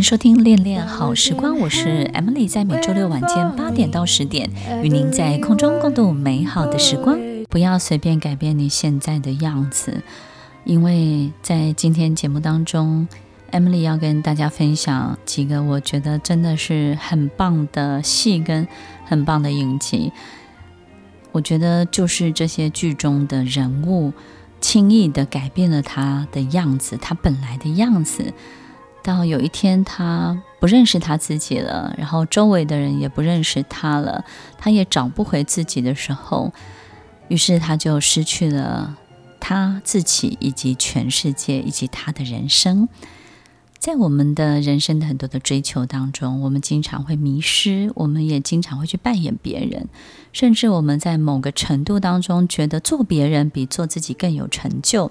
迎收听《恋恋好时光》，我是 Emily，在每周六晚间八点到十点，与您在空中共度美好的时光。不要随便改变你现在的样子，因为在今天节目当中，Emily 要跟大家分享几个我觉得真的是很棒的戏跟很棒的影集。我觉得就是这些剧中的人物，轻易的改变了他的样子，他本来的样子。到有一天，他不认识他自己了，然后周围的人也不认识他了，他也找不回自己的时候，于是他就失去了他自己，以及全世界，以及他的人生。在我们的人生的很多的追求当中，我们经常会迷失，我们也经常会去扮演别人，甚至我们在某个程度当中觉得做别人比做自己更有成就。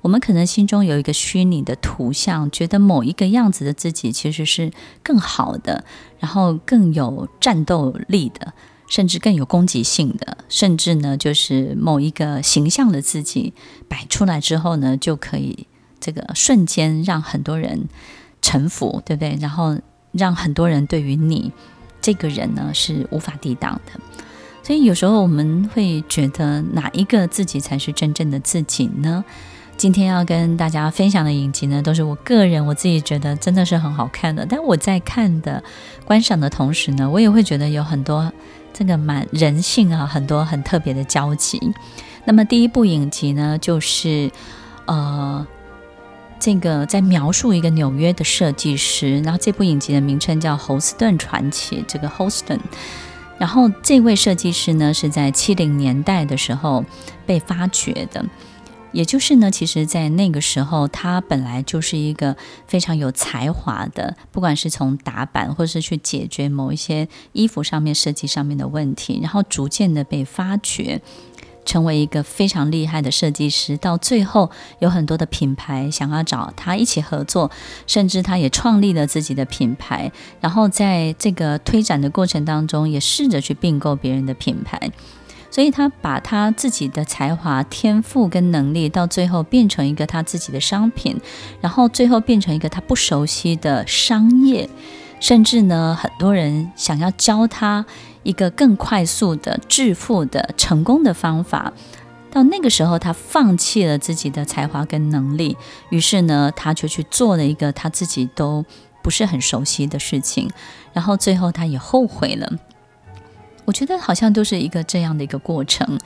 我们可能心中有一个虚拟的图像，觉得某一个样子的自己其实是更好的，然后更有战斗力的，甚至更有攻击性的，甚至呢，就是某一个形象的自己摆出来之后呢，就可以这个瞬间让很多人臣服，对不对？然后让很多人对于你这个人呢是无法抵挡的。所以有时候我们会觉得哪一个自己才是真正的自己呢？今天要跟大家分享的影集呢，都是我个人我自己觉得真的是很好看的。但我在看的观赏的同时呢，我也会觉得有很多这个蛮人性啊，很多很特别的交集。那么第一部影集呢，就是呃，这个在描述一个纽约的设计师。然后这部影集的名称叫《侯斯顿传奇》，这个 Houston。然后这位设计师呢，是在七零年代的时候被发掘的。也就是呢，其实，在那个时候，他本来就是一个非常有才华的，不管是从打版，或是去解决某一些衣服上面设计上面的问题，然后逐渐的被发掘，成为一个非常厉害的设计师。到最后，有很多的品牌想要找他一起合作，甚至他也创立了自己的品牌。然后在这个推展的过程当中，也试着去并购别人的品牌。所以他把他自己的才华、天赋跟能力，到最后变成一个他自己的商品，然后最后变成一个他不熟悉的商业，甚至呢，很多人想要教他一个更快速的致富的成功的方法。到那个时候，他放弃了自己的才华跟能力，于是呢，他就去做了一个他自己都不是很熟悉的事情，然后最后他也后悔了。我觉得好像都是一个这样的一个过程。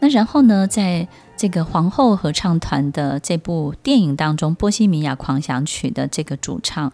那然后呢，在这个皇后合唱团的这部电影当中，《波西米亚狂想曲》的这个主唱，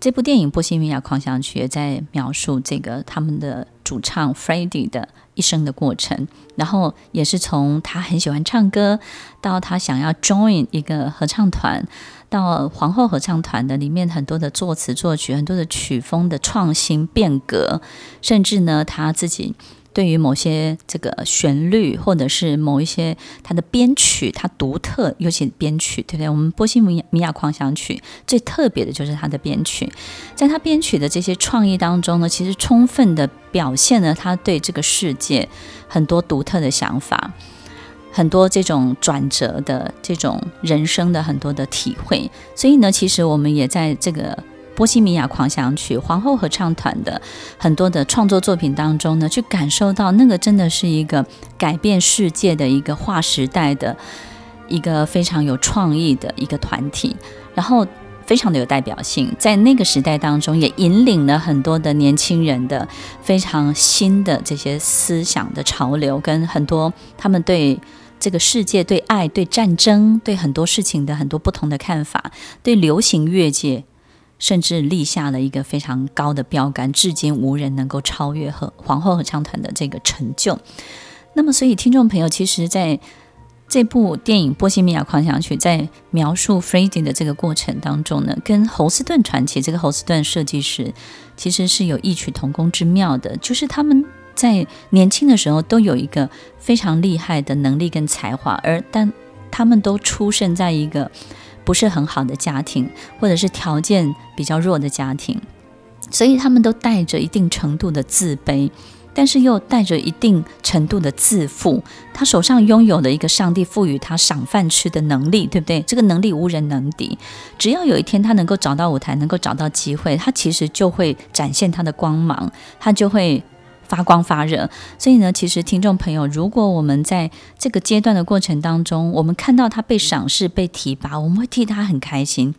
这部电影《波西米亚狂想曲》也在描述这个他们的主唱 Freddie 的一生的过程。然后也是从他很喜欢唱歌，到他想要 join 一个合唱团。到皇后合唱团的里面，很多的作词作曲，很多的曲风的创新变革，甚至呢，他自己对于某些这个旋律，或者是某一些他的编曲，他独特，尤其编曲，对不对？我们波西米亚米亚狂想曲最特别的就是他的编曲，在他编曲的这些创意当中呢，其实充分的表现了他对这个世界很多独特的想法。很多这种转折的这种人生的很多的体会，所以呢，其实我们也在这个《波西米亚狂想曲》皇后合唱团的很多的创作作品当中呢，去感受到那个真的是一个改变世界的一个划时代的一个非常有创意的一个团体，然后非常的有代表性，在那个时代当中也引领了很多的年轻人的非常新的这些思想的潮流，跟很多他们对。这个世界对爱、对战争、对很多事情的很多不同的看法，对流行乐界甚至立下了一个非常高的标杆，至今无人能够超越和皇后合唱团的这个成就。那么，所以听众朋友，其实在这部电影《波西米亚狂想曲》在描述 f r e d d i 的这个过程当中呢，跟侯斯顿传奇这个侯斯顿设计师其实是有异曲同工之妙的，就是他们。在年轻的时候都有一个非常厉害的能力跟才华，而但他们都出生在一个不是很好的家庭，或者是条件比较弱的家庭，所以他们都带着一定程度的自卑，但是又带着一定程度的自负。他手上拥有的一个上帝赋予他赏饭吃的能力，对不对？这个能力无人能敌。只要有一天他能够找到舞台，能够找到机会，他其实就会展现他的光芒，他就会。发光发热，所以呢，其实听众朋友，如果我们在这个阶段的过程当中，我们看到他被赏识、被提拔，我们会替他很开心，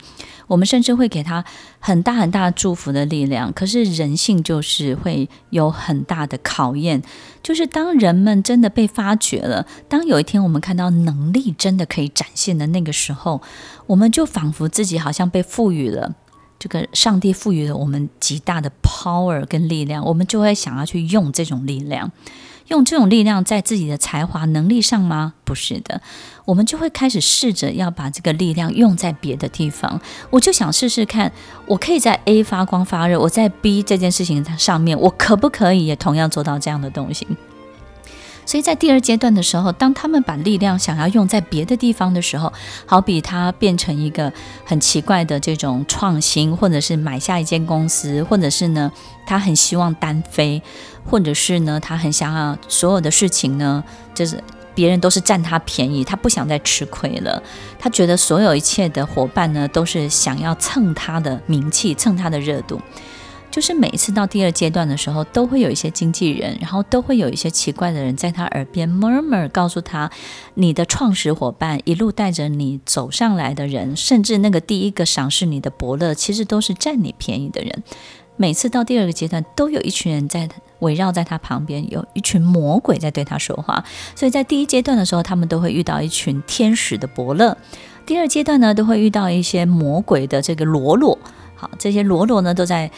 我们甚至会给他很大很大祝福的力量。可是人性就是会有很大的考验，就是当人们真的被发掘了，当有一天我们看到能力真的可以展现的那个时候，我们就仿佛自己好像被赋予了。这个上帝赋予了我们极大的 power 跟力量，我们就会想要去用这种力量，用这种力量在自己的才华能力上吗？不是的，我们就会开始试着要把这个力量用在别的地方。我就想试试看，我可以在 A 发光发热，我在 B 这件事情上面，我可不可以也同样做到这样的东西？所以在第二阶段的时候，当他们把力量想要用在别的地方的时候，好比他变成一个很奇怪的这种创新，或者是买下一间公司，或者是呢，他很希望单飞，或者是呢，他很想要所有的事情呢，就是别人都是占他便宜，他不想再吃亏了，他觉得所有一切的伙伴呢，都是想要蹭他的名气，蹭他的热度。就是每次到第二阶段的时候，都会有一些经纪人，然后都会有一些奇怪的人在他耳边 murmur，告诉他，你的创始伙伴一路带着你走上来的人，甚至那个第一个赏识你的伯乐，其实都是占你便宜的人。每次到第二个阶段，都有一群人在围绕在他旁边，有一群魔鬼在对他说话。所以在第一阶段的时候，他们都会遇到一群天使的伯乐；第二阶段呢，都会遇到一些魔鬼的这个罗罗。好，这些罗罗呢，都在。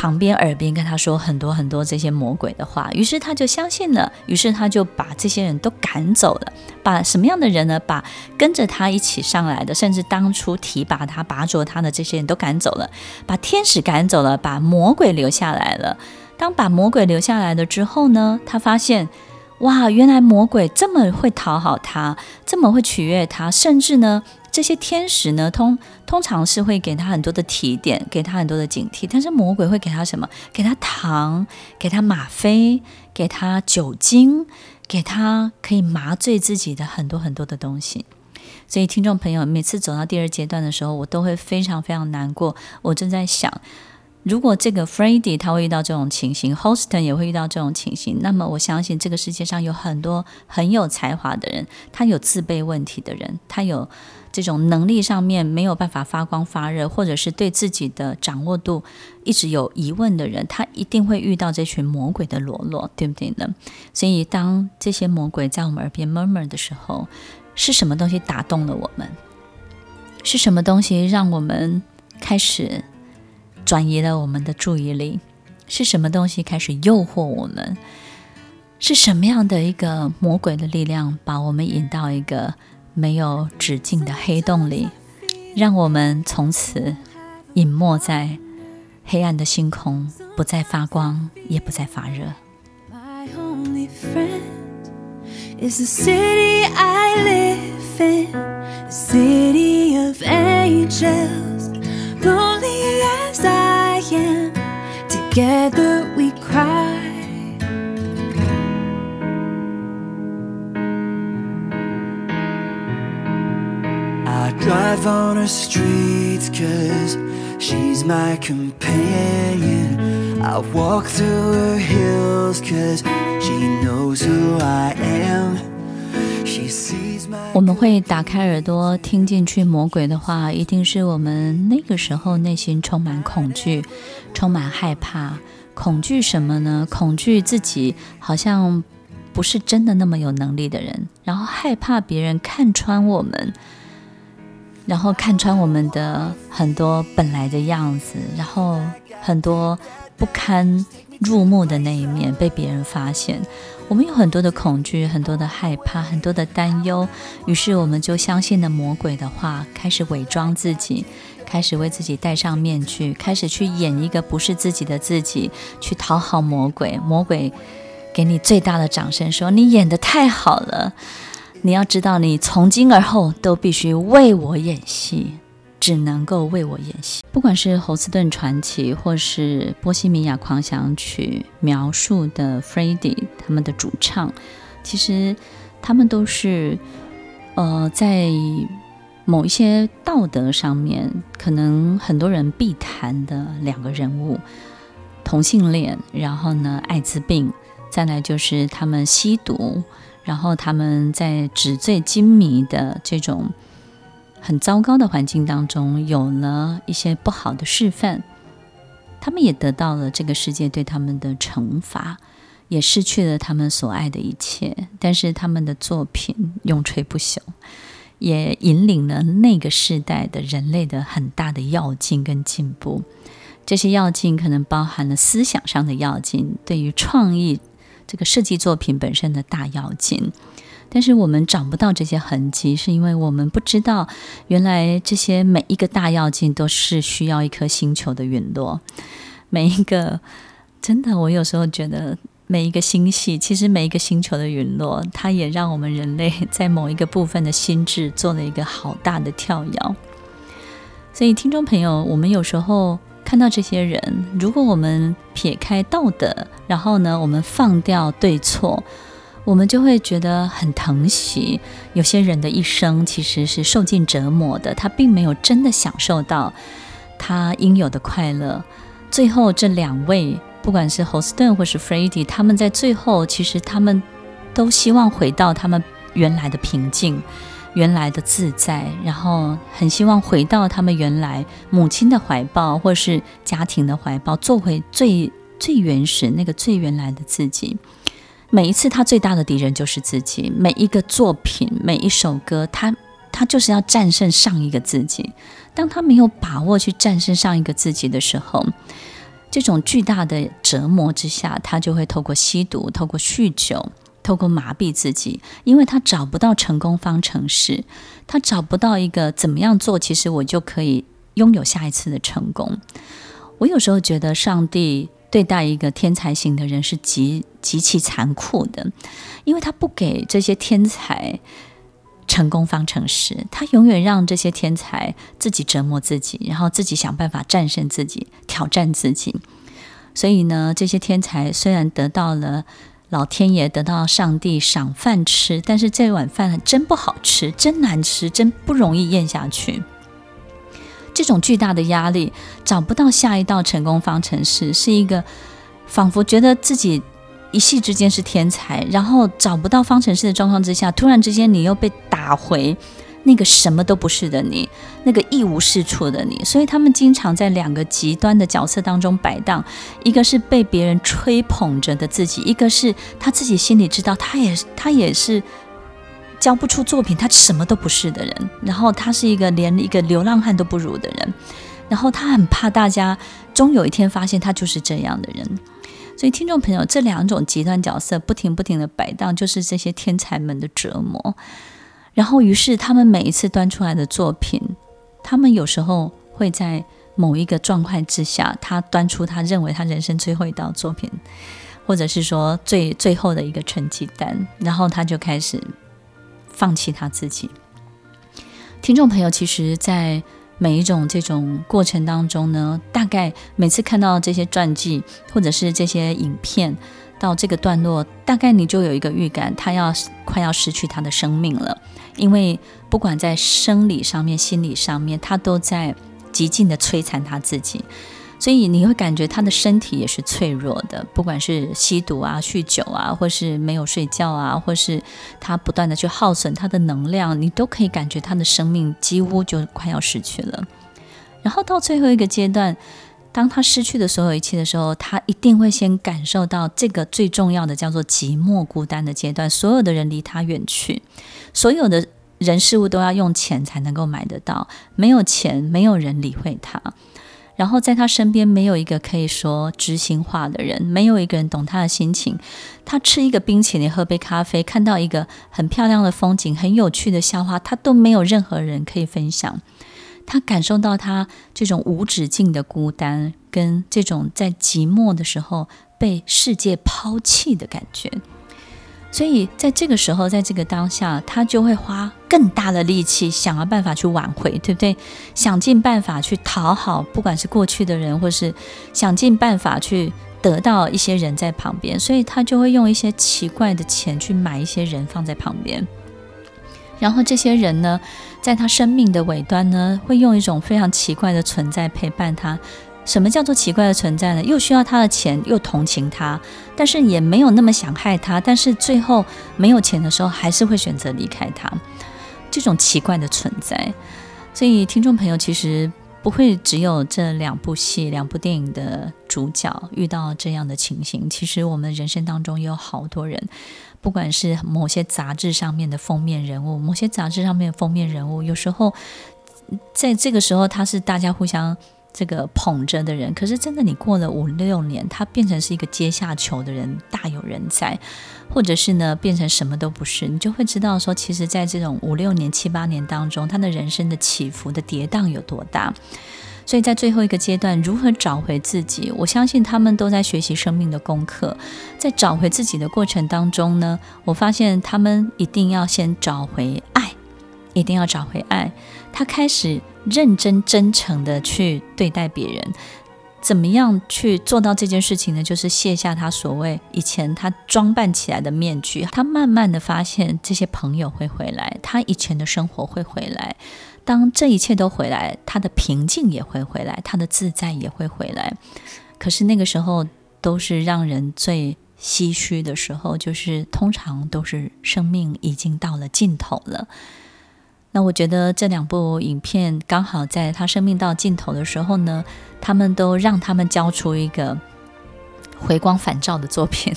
旁边耳边跟他说很多很多这些魔鬼的话，于是他就相信了，于是他就把这些人都赶走了。把什么样的人呢？把跟着他一起上来的，甚至当初提拔他、拔擢他的这些人都赶走了，把天使赶走了，把魔鬼留下来了。当把魔鬼留下来了之后呢，他发现。哇，原来魔鬼这么会讨好他，这么会取悦他，甚至呢，这些天使呢，通通常是会给他很多的提点，给他很多的警惕。但是魔鬼会给他什么？给他糖，给他吗啡，给他酒精，给他可以麻醉自己的很多很多的东西。所以，听众朋友，每次走到第二阶段的时候，我都会非常非常难过。我正在想。如果这个 Freddie 他会遇到这种情形，Houston 也会遇到这种情形，那么我相信这个世界上有很多很有才华的人，他有自卑问题的人，他有这种能力上面没有办法发光发热，或者是对自己的掌握度一直有疑问的人，他一定会遇到这群魔鬼的喽啰，对不对呢？所以当这些魔鬼在我们耳边 murmur 的时候，是什么东西打动了我们？是什么东西让我们开始？转移了我们的注意力，是什么东西开始诱惑我们？是什么样的一个魔鬼的力量把我们引到一个没有止境的黑洞里，让我们从此隐没在黑暗的星空，不再发光，也不再发热。Together we cry. Drive on her streets cause she's my companion. I walk through her hills cause she knows who I am. 我们会打开耳朵听进去魔鬼的话，一定是我们那个时候内心充满恐惧，充满害怕。恐惧什么呢？恐惧自己好像不是真的那么有能力的人，然后害怕别人看穿我们，然后看穿我们的很多本来的样子，然后很多不堪入目的那一面被别人发现。我们有很多的恐惧，很多的害怕，很多的担忧，于是我们就相信了魔鬼的话，开始伪装自己，开始为自己戴上面具，开始去演一个不是自己的自己，去讨好魔鬼。魔鬼给你最大的掌声，说你演得太好了。你要知道，你从今而后都必须为我演戏。只能够为我演戏。不管是侯斯顿传奇，或是波西米亚狂想曲描述的 Freddie 他们的主唱，其实他们都是呃在某一些道德上面，可能很多人避谈的两个人物：同性恋，然后呢，艾滋病，再来就是他们吸毒，然后他们在纸醉金迷的这种。很糟糕的环境当中，有了一些不好的示范，他们也得到了这个世界对他们的惩罚，也失去了他们所爱的一切。但是他们的作品永垂不朽，也引领了那个时代的人类的很大的跃进跟进步。这些跃进可能包含了思想上的跃进，对于创意这个设计作品本身的大跃进。但是我们找不到这些痕迹，是因为我们不知道，原来这些每一个大跃进都是需要一颗星球的陨落。每一个真的，我有时候觉得每一个星系，其实每一个星球的陨落，它也让我们人类在某一个部分的心智做了一个好大的跳跃。所以，听众朋友，我们有时候看到这些人，如果我们撇开道德，然后呢，我们放掉对错。我们就会觉得很疼惜，有些人的一生其实是受尽折磨的，他并没有真的享受到他应有的快乐。最后这两位，不管是侯斯顿或是 Freddie，他们在最后其实他们都希望回到他们原来的平静、原来的自在，然后很希望回到他们原来母亲的怀抱或是家庭的怀抱，做回最最原始那个最原来的自己。每一次，他最大的敌人就是自己。每一个作品，每一首歌，他他就是要战胜上一个自己。当他没有把握去战胜上一个自己的时候，这种巨大的折磨之下，他就会透过吸毒、透过酗酒、透过麻痹自己，因为他找不到成功方程式，他找不到一个怎么样做，其实我就可以拥有下一次的成功。我有时候觉得，上帝对待一个天才型的人是极。极其残酷的，因为他不给这些天才成功方程式，他永远让这些天才自己折磨自己，然后自己想办法战胜自己，挑战自己。所以呢，这些天才虽然得到了老天爷得到上帝赏饭吃，但是这碗饭真不好吃，真难吃，真不容易咽下去。这种巨大的压力，找不到下一道成功方程式，是一个仿佛觉得自己。一夕之间是天才，然后找不到方程式的状况之下，突然之间你又被打回那个什么都不是的你，那个一无是处的你。所以他们经常在两个极端的角色当中摆荡，一个是被别人吹捧着的自己，一个是他自己心里知道他也他也是交不出作品，他什么都不是的人。然后他是一个连一个流浪汉都不如的人，然后他很怕大家终有一天发现他就是这样的人。所以，听众朋友，这两种极端角色不停不停的摆荡，就是这些天才们的折磨。然后，于是他们每一次端出来的作品，他们有时候会在某一个状况之下，他端出他认为他人生最后一道作品，或者是说最最后的一个成绩单，然后他就开始放弃他自己。听众朋友，其实，在每一种这种过程当中呢，大概每次看到这些传记或者是这些影片，到这个段落，大概你就有一个预感，他要快要失去他的生命了。因为不管在生理上面、心理上面，他都在极尽的摧残他自己。所以你会感觉他的身体也是脆弱的，不管是吸毒啊、酗酒啊，或是没有睡觉啊，或是他不断的去耗损他的能量，你都可以感觉他的生命几乎就快要失去了。然后到最后一个阶段，当他失去的所有一切的时候，他一定会先感受到这个最重要的叫做寂寞孤单的阶段，所有的人离他远去，所有的人事物都要用钱才能够买得到，没有钱，没有人理会他。然后在他身边没有一个可以说知心话的人，没有一个人懂他的心情。他吃一个冰淇淋，喝杯咖啡，看到一个很漂亮的风景，很有趣的笑话，他都没有任何人可以分享。他感受到他这种无止境的孤单，跟这种在寂寞的时候被世界抛弃的感觉。所以在这个时候，在这个当下，他就会花更大的力气，想要办法去挽回，对不对？想尽办法去讨好，不管是过去的人，或是想尽办法去得到一些人在旁边，所以他就会用一些奇怪的钱去买一些人放在旁边，然后这些人呢，在他生命的尾端呢，会用一种非常奇怪的存在陪伴他。什么叫做奇怪的存在呢？又需要他的钱，又同情他，但是也没有那么想害他。但是最后没有钱的时候，还是会选择离开他。这种奇怪的存在，所以听众朋友其实不会只有这两部戏、两部电影的主角遇到这样的情形。其实我们人生当中也有好多人，不管是某些杂志上面的封面人物，某些杂志上面的封面人物，有时候在这个时候他是大家互相。这个捧着的人，可是真的，你过了五六年，他变成是一个阶下囚的人，大有人在；或者是呢，变成什么都不是，你就会知道说，其实，在这种五六年、七八年当中，他的人生的起伏的跌宕有多大。所以在最后一个阶段，如何找回自己？我相信他们都在学习生命的功课。在找回自己的过程当中呢，我发现他们一定要先找回爱，一定要找回爱。他开始。认真真诚的去对待别人，怎么样去做到这件事情呢？就是卸下他所谓以前他装扮起来的面具。他慢慢的发现这些朋友会回来，他以前的生活会回来。当这一切都回来，他的平静也会回来，他的自在也会回来。可是那个时候都是让人最唏嘘的时候，就是通常都是生命已经到了尽头了。那我觉得这两部影片刚好在他生命到尽头的时候呢，他们都让他们交出一个回光返照的作品。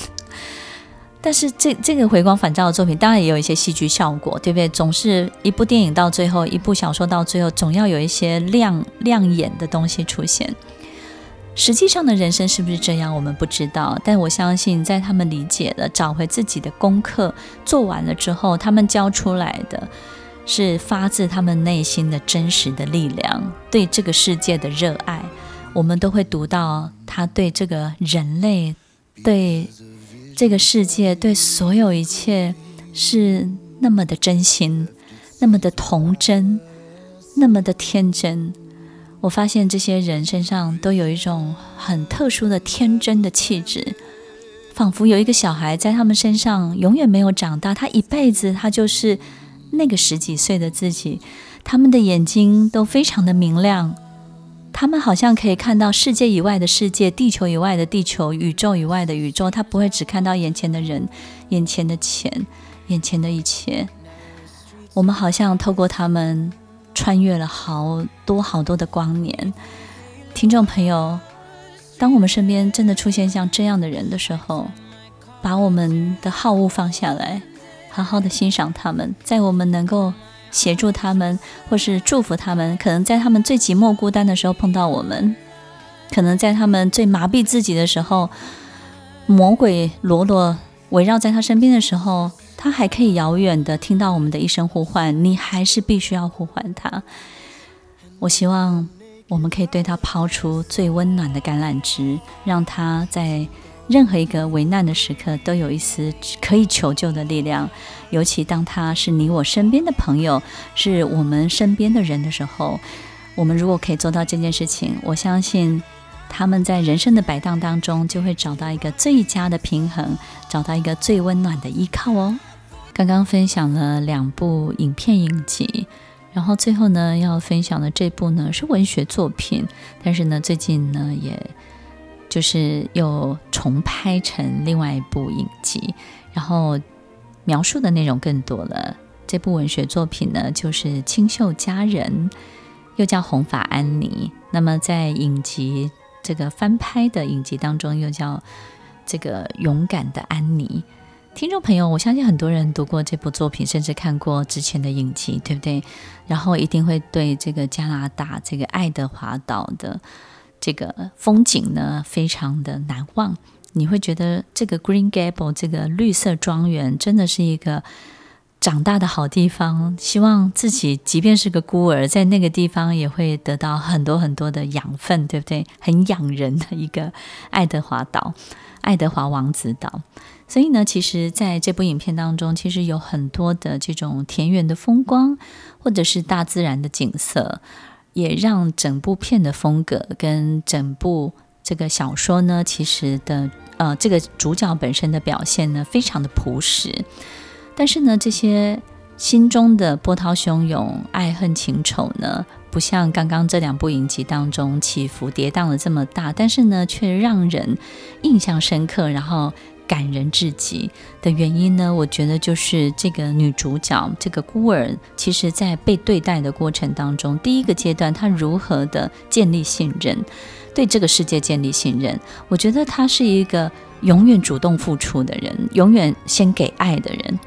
但是这这个回光返照的作品当然也有一些戏剧效果，对不对？总是一部电影到最后，一部小说到最后，总要有一些亮亮眼的东西出现。实际上的人生是不是这样，我们不知道。但我相信，在他们理解了、找回自己的功课做完了之后，他们教出来的。是发自他们内心的真实的力量，对这个世界的热爱，我们都会读到他对这个人类、对这个世界、对所有一切是那么的真心，那么的童真，那么的天真。我发现这些人身上都有一种很特殊的天真的气质，仿佛有一个小孩在他们身上永远没有长大，他一辈子他就是。那个十几岁的自己，他们的眼睛都非常的明亮，他们好像可以看到世界以外的世界，地球以外的地球，宇宙以外的宇宙。他不会只看到眼前的人、眼前的钱、眼前的一切。我们好像透过他们穿越了好多好多的光年。听众朋友，当我们身边真的出现像这样的人的时候，把我们的好恶放下来。好好的欣赏他们，在我们能够协助他们或是祝福他们，可能在他们最寂寞孤单的时候碰到我们，可能在他们最麻痹自己的时候，魔鬼罗罗围绕在他身边的时候，他还可以遥远的听到我们的一声呼唤，你还是必须要呼唤他。我希望我们可以对他抛出最温暖的橄榄枝，让他在。任何一个危难的时刻，都有一丝可以求救的力量。尤其当他是你我身边的朋友，是我们身边的人的时候，我们如果可以做到这件事情，我相信他们在人生的摆荡当中，就会找到一个最佳的平衡，找到一个最温暖的依靠哦。刚刚分享了两部影片影集，然后最后呢，要分享的这部呢是文学作品，但是呢，最近呢也。就是又重拍成另外一部影集，然后描述的内容更多了。这部文学作品呢，就是《清秀佳人》，又叫《红发安妮》。那么在影集这个翻拍的影集当中，又叫这个《勇敢的安妮》。听众朋友，我相信很多人读过这部作品，甚至看过之前的影集，对不对？然后一定会对这个加拿大这个爱德华岛的。这个风景呢，非常的难忘。你会觉得这个 Green Gable 这个绿色庄园真的是一个长大的好地方，希望自己即便是个孤儿，在那个地方也会得到很多很多的养分，对不对？很养人的一个爱德华岛，爱德华王子岛。所以呢，其实在这部影片当中，其实有很多的这种田园的风光，或者是大自然的景色，也让整部片的风格跟整部这个小说呢，其实的呃这个主角本身的表现呢，非常的朴实。但是呢，这些心中的波涛汹涌、爱恨情仇呢，不像刚刚这两部影集当中起伏跌宕的这么大，但是呢，却让人印象深刻，然后感人至极。的原因呢，我觉得就是这个女主角这个孤儿，其实在被对待的过程当中，第一个阶段她如何的建立信任，对这个世界建立信任，我觉得她是一个永远主动付出的人，永远先给爱的人。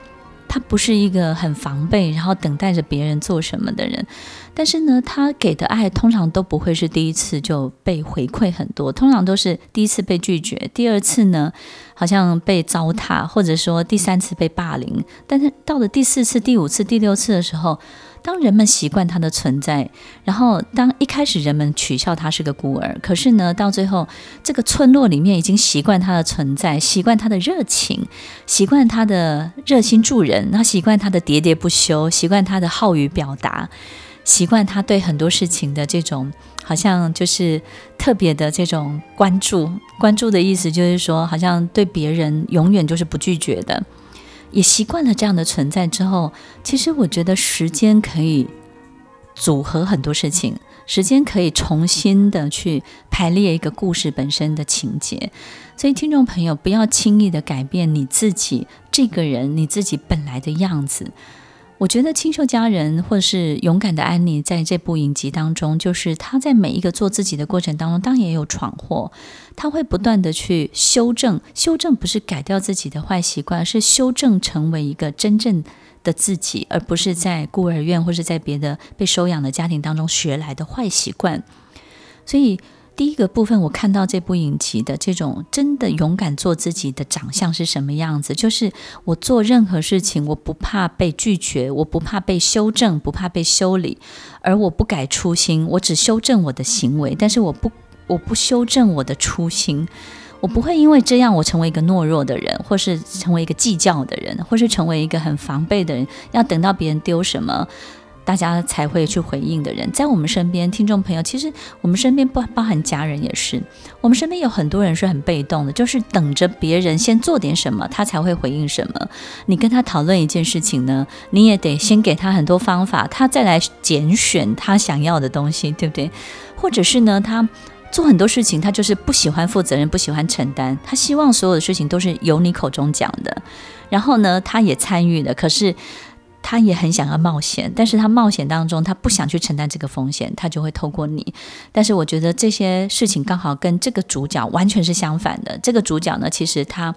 她不是一个很防备，然后等待着别人做什么的人，但是呢，他给的爱通常都不会是第一次就被回馈很多，通常都是第一次被拒绝，第二次呢，好像被糟蹋，或者说第三次被霸凌，但是到了第四次、第五次、第六次的时候。当人们习惯他的存在，然后当一开始人们取笑他是个孤儿，可是呢，到最后这个村落里面已经习惯他的存在，习惯他的热情，习惯他的热心助人，那习惯他的喋喋不休，习惯他的好语表达，习惯他对很多事情的这种好像就是特别的这种关注。关注的意思就是说，好像对别人永远就是不拒绝的。也习惯了这样的存在之后，其实我觉得时间可以组合很多事情，时间可以重新的去排列一个故事本身的情节。所以，听众朋友不要轻易的改变你自己这个人，你自己本来的样子。我觉得清秀佳人或者是勇敢的安妮，在这部影集当中，就是她在每一个做自己的过程当中，当然也有闯祸，她会不断的去修正。修正不是改掉自己的坏习惯，是修正成为一个真正的自己，而不是在孤儿院或是在别的被收养的家庭当中学来的坏习惯。所以。第一个部分，我看到这部影集的这种真的勇敢做自己的长相是什么样子？就是我做任何事情，我不怕被拒绝，我不怕被修正，不怕被修理，而我不改初心，我只修正我的行为，但是我不，我不修正我的初心，我不会因为这样我成为一个懦弱的人，或是成为一个计较的人，或是成为一个很防备的人，要等到别人丢什么。大家才会去回应的人，在我们身边，听众朋友，其实我们身边不包含家人也是，我们身边有很多人是很被动的，就是等着别人先做点什么，他才会回应什么。你跟他讨论一件事情呢，你也得先给他很多方法，他再来拣选他想要的东西，对不对？或者是呢，他做很多事情，他就是不喜欢负责任，不喜欢承担，他希望所有的事情都是由你口中讲的，然后呢，他也参与了，可是。他也很想要冒险，但是他冒险当中，他不想去承担这个风险，他就会透过你。但是我觉得这些事情刚好跟这个主角完全是相反的。这个主角呢，其实他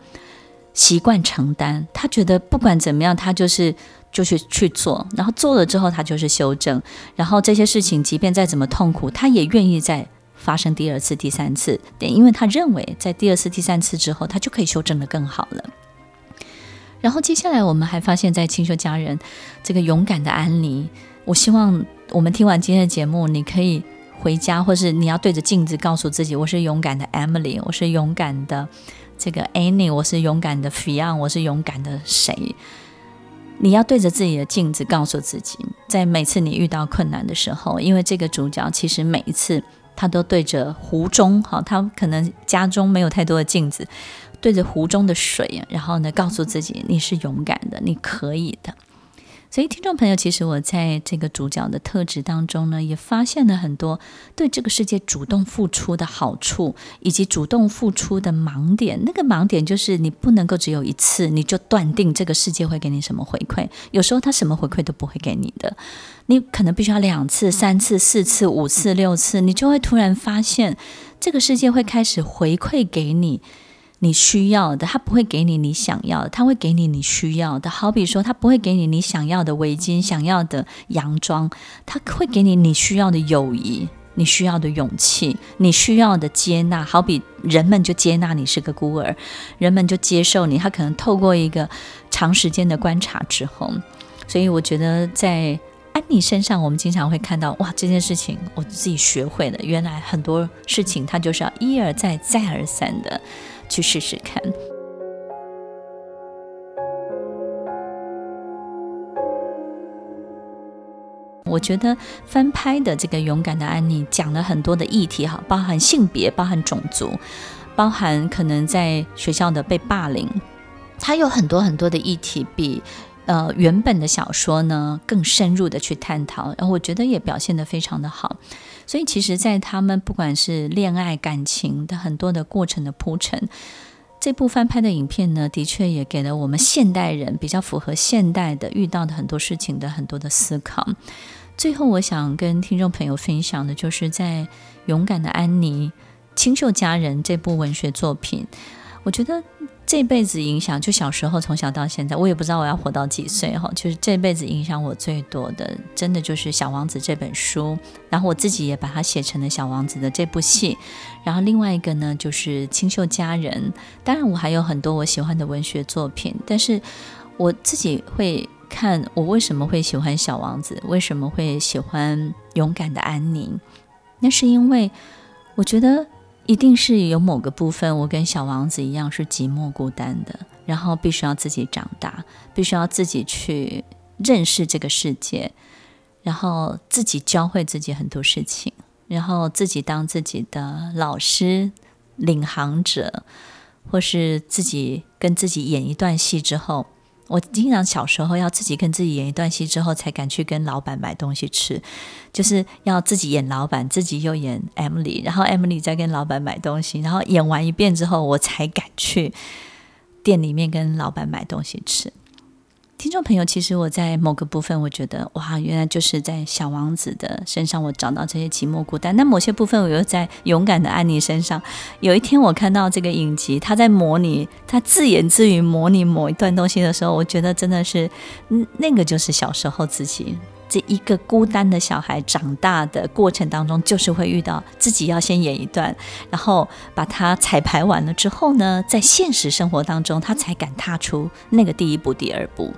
习惯承担，他觉得不管怎么样，他就是就去去做，然后做了之后，他就是修正。然后这些事情，即便再怎么痛苦，他也愿意再发生第二次、第三次，对，因为他认为在第二次、第三次之后，他就可以修正得更好了。然后接下来我们还发现，在清秀家人这个勇敢的安妮，我希望我们听完今天的节目，你可以回家，或是你要对着镜子告诉自己：我是勇敢的 Emily，我是勇敢的这个 Annie，我是勇敢的 Fion，我是勇敢的谁？你要对着自己的镜子告诉自己，在每次你遇到困难的时候，因为这个主角其实每一次他都对着湖中，好，他可能家中没有太多的镜子。对着湖中的水，然后呢，告诉自己你是勇敢的，你可以的。所以，听众朋友，其实我在这个主角的特质当中呢，也发现了很多对这个世界主动付出的好处，以及主动付出的盲点。那个盲点就是你不能够只有一次，你就断定这个世界会给你什么回馈。有时候他什么回馈都不会给你的，你可能必须要两次、三次、四次、五次、六次，你就会突然发现这个世界会开始回馈给你。你需要的，他不会给你你想要的，他会给你你需要的。好比说，他不会给你你想要的围巾、想要的洋装，他会给你你需要的友谊、你需要的勇气、你需要的接纳。好比人们就接纳你是个孤儿，人们就接受你。他可能透过一个长时间的观察之后，所以我觉得在安妮身上，我们经常会看到哇，这件事情我自己学会了，原来很多事情它就是要一而再、再而三的去试试看。我觉得翻拍的这个《勇敢的安妮》讲了很多的议题，哈，包含性别，包含种族，包含可能在学校的被霸凌，它有很多很多的议题，比呃原本的小说呢更深入的去探讨，然后我觉得也表现得非常的好。所以其实，在他们不管是恋爱、感情的很多的过程的铺陈，这部翻拍的影片呢，的确也给了我们现代人比较符合现代的遇到的很多事情的很多的思考。最后，我想跟听众朋友分享的，就是在《勇敢的安妮》清秀佳人这部文学作品，我觉得这辈子影响，就小时候从小到现在，我也不知道我要活到几岁哈，就是这辈子影响我最多的，真的就是《小王子》这本书，然后我自己也把它写成了《小王子》的这部戏，然后另外一个呢，就是《清秀佳人》，当然我还有很多我喜欢的文学作品，但是我自己会。看我为什么会喜欢小王子，为什么会喜欢勇敢的安宁？那是因为我觉得一定是有某个部分，我跟小王子一样是寂寞孤单的，然后必须要自己长大，必须要自己去认识这个世界，然后自己教会自己很多事情，然后自己当自己的老师、领航者，或是自己跟自己演一段戏之后。我经常小时候要自己跟自己演一段戏之后，才敢去跟老板买东西吃，就是要自己演老板，自己又演 Emily，然后 Emily 再跟老板买东西，然后演完一遍之后，我才敢去店里面跟老板买东西吃。听众朋友，其实我在某个部分，我觉得哇，原来就是在小王子的身上，我找到这些寂寞孤单。那某些部分，我又在勇敢的安妮身上。有一天，我看到这个影集，他在模拟，他自言自语模拟某一段东西的时候，我觉得真的是，那个就是小时候自己这一个孤单的小孩长大的过程当中，就是会遇到自己要先演一段，然后把它彩排完了之后呢，在现实生活当中，他才敢踏出那个第一步、第二步。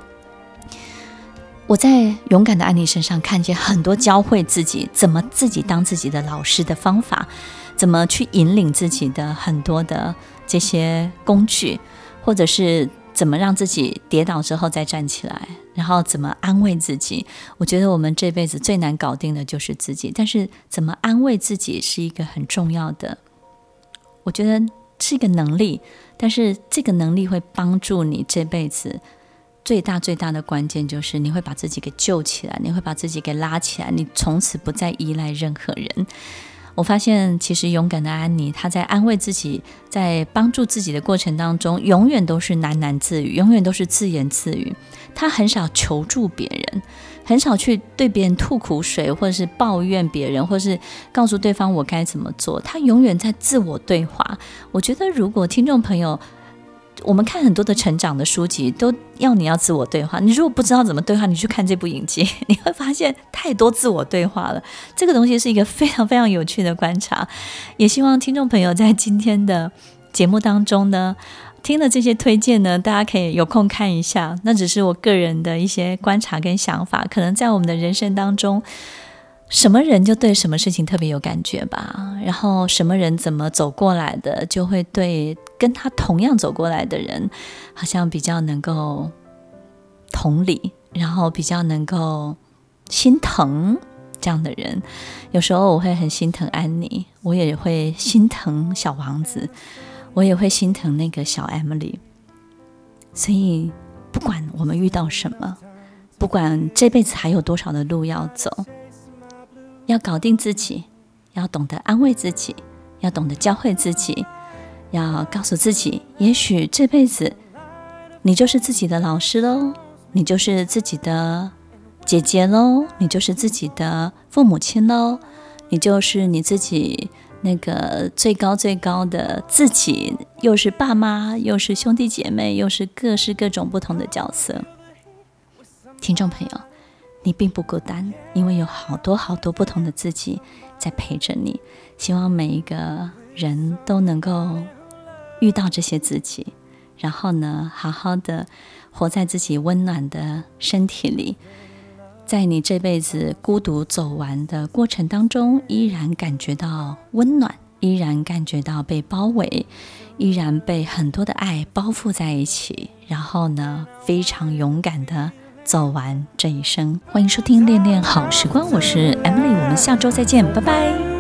我在勇敢的安妮身上看见很多教会自己怎么自己当自己的老师的方法，怎么去引领自己的很多的这些工具，或者是怎么让自己跌倒之后再站起来，然后怎么安慰自己。我觉得我们这辈子最难搞定的就是自己，但是怎么安慰自己是一个很重要的，我觉得是一个能力，但是这个能力会帮助你这辈子。最大最大的关键就是你会把自己给救起来，你会把自己给拉起来，你从此不再依赖任何人。我发现，其实勇敢的安妮，她在安慰自己、在帮助自己的过程当中，永远都是喃喃自语，永远都是自言自语。她很少求助别人，很少去对别人吐苦水，或者是抱怨别人，或是告诉对方我该怎么做。她永远在自我对话。我觉得，如果听众朋友，我们看很多的成长的书籍，都要你要自我对话。你如果不知道怎么对话，你去看这部影集，你会发现太多自我对话了。这个东西是一个非常非常有趣的观察。也希望听众朋友在今天的节目当中呢，听了这些推荐呢，大家可以有空看一下。那只是我个人的一些观察跟想法，可能在我们的人生当中。什么人就对什么事情特别有感觉吧，然后什么人怎么走过来的，就会对跟他同样走过来的人，好像比较能够同理，然后比较能够心疼这样的人。有时候我会很心疼安妮，我也会心疼小王子，我也会心疼那个小 Emily。所以不管我们遇到什么，不管这辈子还有多少的路要走。要搞定自己，要懂得安慰自己，要懂得教会自己，要告诉自己，也许这辈子你就是自己的老师喽，你就是自己的姐姐喽，你就是自己的父母亲喽，你就是你自己那个最高最高的自己，又是爸妈，又是兄弟姐妹，又是各式各种不同的角色。听众朋友。你并不孤单，因为有好多好多不同的自己在陪着你。希望每一个人都能够遇到这些自己，然后呢，好好的活在自己温暖的身体里，在你这辈子孤独走完的过程当中，依然感觉到温暖，依然感觉到被包围，依然被很多的爱包覆在一起。然后呢，非常勇敢的走完这一生。欢迎收听《恋恋好时光》，我是 Emily，我们下周再见，拜拜。